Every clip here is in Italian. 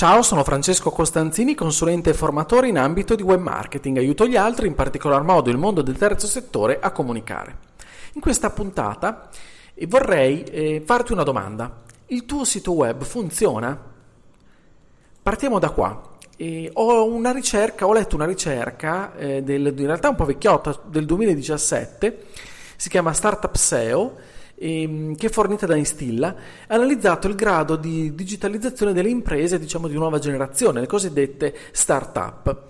Ciao, sono Francesco Costanzini, consulente e formatore in ambito di web marketing. Aiuto gli altri, in particolar modo il mondo del terzo settore, a comunicare. In questa puntata eh, vorrei eh, farti una domanda. Il tuo sito web funziona? Partiamo da qua. Eh, ho ricerca, ho letto una ricerca eh, del, in realtà un po' vecchiotta, del 2017, si chiama Startup SEO ehm, che è fornita da Instilla, ha analizzato il grado di digitalizzazione delle imprese diciamo, di nuova generazione, le cosiddette start-up.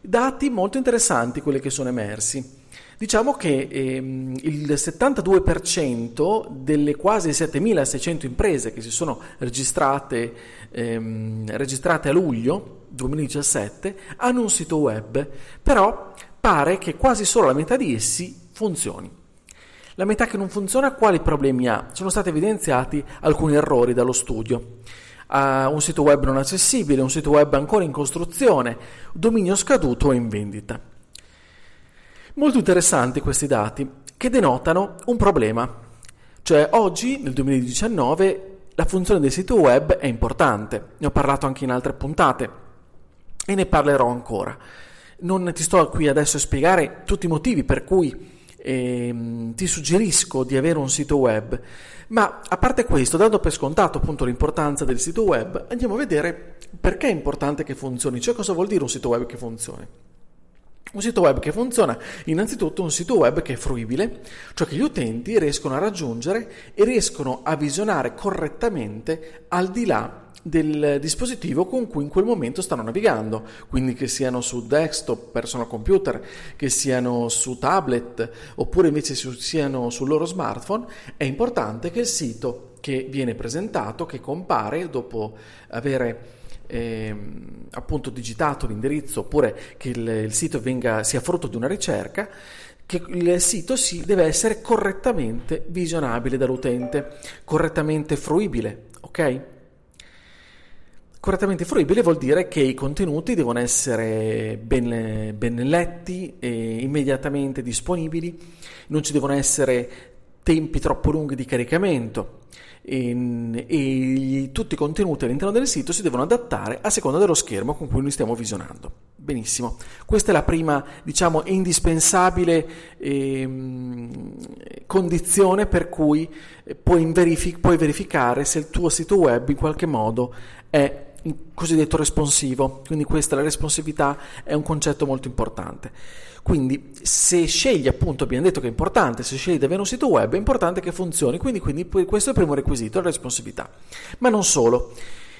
Dati molto interessanti quelli che sono emersi. Diciamo che ehm, il 72% delle quasi 7.600 imprese che si sono registrate, ehm, registrate a luglio 2017 hanno un sito web, però pare che quasi solo la metà di essi funzioni. La metà che non funziona quali problemi ha? Sono stati evidenziati alcuni errori dallo studio. Uh, un sito web non accessibile, un sito web ancora in costruzione, dominio scaduto o in vendita. Molto interessanti questi dati che denotano un problema. Cioè oggi, nel 2019, la funzione del sito web è importante. Ne ho parlato anche in altre puntate e ne parlerò ancora. Non ti sto qui adesso a spiegare tutti i motivi per cui eh, ti suggerisco di avere un sito web. Ma a parte questo, dando per scontato appunto l'importanza del sito web, andiamo a vedere perché è importante che funzioni, cioè cosa vuol dire un sito web che funzioni. Un sito web che funziona, innanzitutto un sito web che è fruibile, cioè che gli utenti riescono a raggiungere e riescono a visionare correttamente al di là del dispositivo con cui in quel momento stanno navigando, quindi che siano su desktop, personal computer, che siano su tablet oppure invece siano sul loro smartphone, è importante che il sito che viene presentato, che compare dopo avere eh, appunto digitato l'indirizzo oppure che il, il sito venga, sia frutto di una ricerca, che il sito si deve essere correttamente visionabile dall'utente, correttamente fruibile, ok? Correttamente fruibile vuol dire che i contenuti devono essere ben, ben letti immediatamente disponibili, non ci devono essere tempi troppo lunghi di caricamento e, e, tutti i contenuti all'interno del sito si devono adattare a seconda dello schermo con cui noi stiamo visionando. Benissimo, questa è la prima, diciamo, indispensabile eh, condizione per cui puoi, verific- puoi verificare se il tuo sito web in qualche modo è cosiddetto responsivo, quindi questa la responsività è un concetto molto importante. Quindi se scegli appunto, abbiamo detto che è importante, se scegli di avere un sito web è importante che funzioni, quindi, quindi questo è il primo requisito, la responsività. Ma non solo.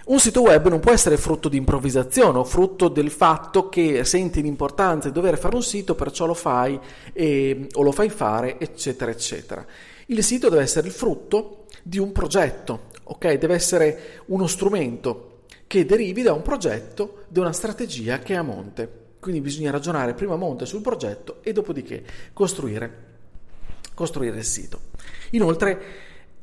Un sito web non può essere frutto di improvvisazione o frutto del fatto che senti l'importanza di dover fare un sito, perciò lo fai e, o lo fai fare, eccetera, eccetera. Il sito deve essere il frutto di un progetto, ok? Deve essere uno strumento che derivi da un progetto, da una strategia che è a monte. Quindi bisogna ragionare prima a monte sul progetto e dopodiché costruire, costruire il sito. Inoltre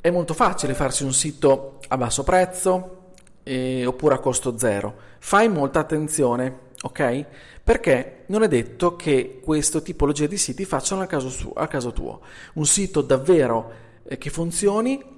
è molto facile farsi un sito a basso prezzo eh, oppure a costo zero. Fai molta attenzione, ok? Perché non è detto che questa tipologia di siti facciano a caso, su, a caso tuo. Un sito davvero eh, che funzioni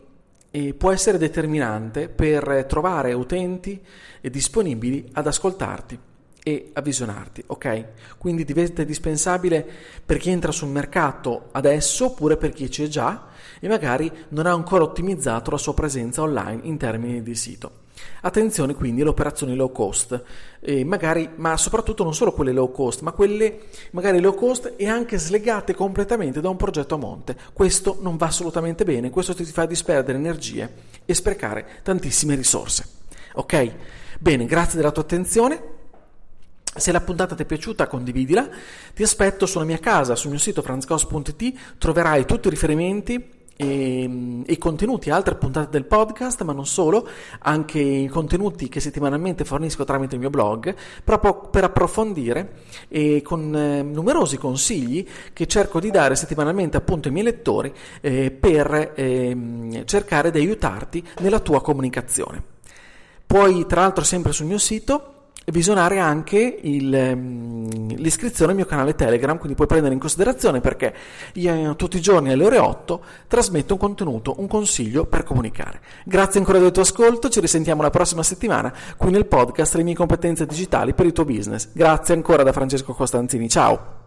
e può essere determinante per trovare utenti disponibili ad ascoltarti e a visionarti, ok? Quindi diventa indispensabile per chi entra sul mercato adesso oppure per chi c'è già e magari non ha ancora ottimizzato la sua presenza online in termini di sito. Attenzione quindi alle operazioni low cost, eh, magari, ma soprattutto non solo quelle low cost, ma quelle magari low cost e anche slegate completamente da un progetto a monte. Questo non va assolutamente bene, questo ti fa disperdere energie e sprecare tantissime risorse. Ok? Bene, grazie della tua attenzione. Se la puntata ti è piaciuta, condividila. Ti aspetto sulla mia casa, sul mio sito franzcos.it, troverai tutti i riferimenti e, e, contenuti, altre puntate del podcast, ma non solo, anche i contenuti che settimanalmente fornisco tramite il mio blog, proprio per approfondire e con eh, numerosi consigli che cerco di dare settimanalmente appunto ai miei lettori eh, per eh, cercare di aiutarti nella tua comunicazione. Puoi tra l'altro sempre sul mio sito visionare anche il, um, l'iscrizione al mio canale Telegram, quindi puoi prendere in considerazione perché io tutti i giorni alle ore 8 trasmetto un contenuto, un consiglio per comunicare. Grazie ancora del tuo ascolto, ci risentiamo la prossima settimana qui nel podcast Le mie competenze digitali per il tuo business. Grazie ancora da Francesco Costanzini, ciao!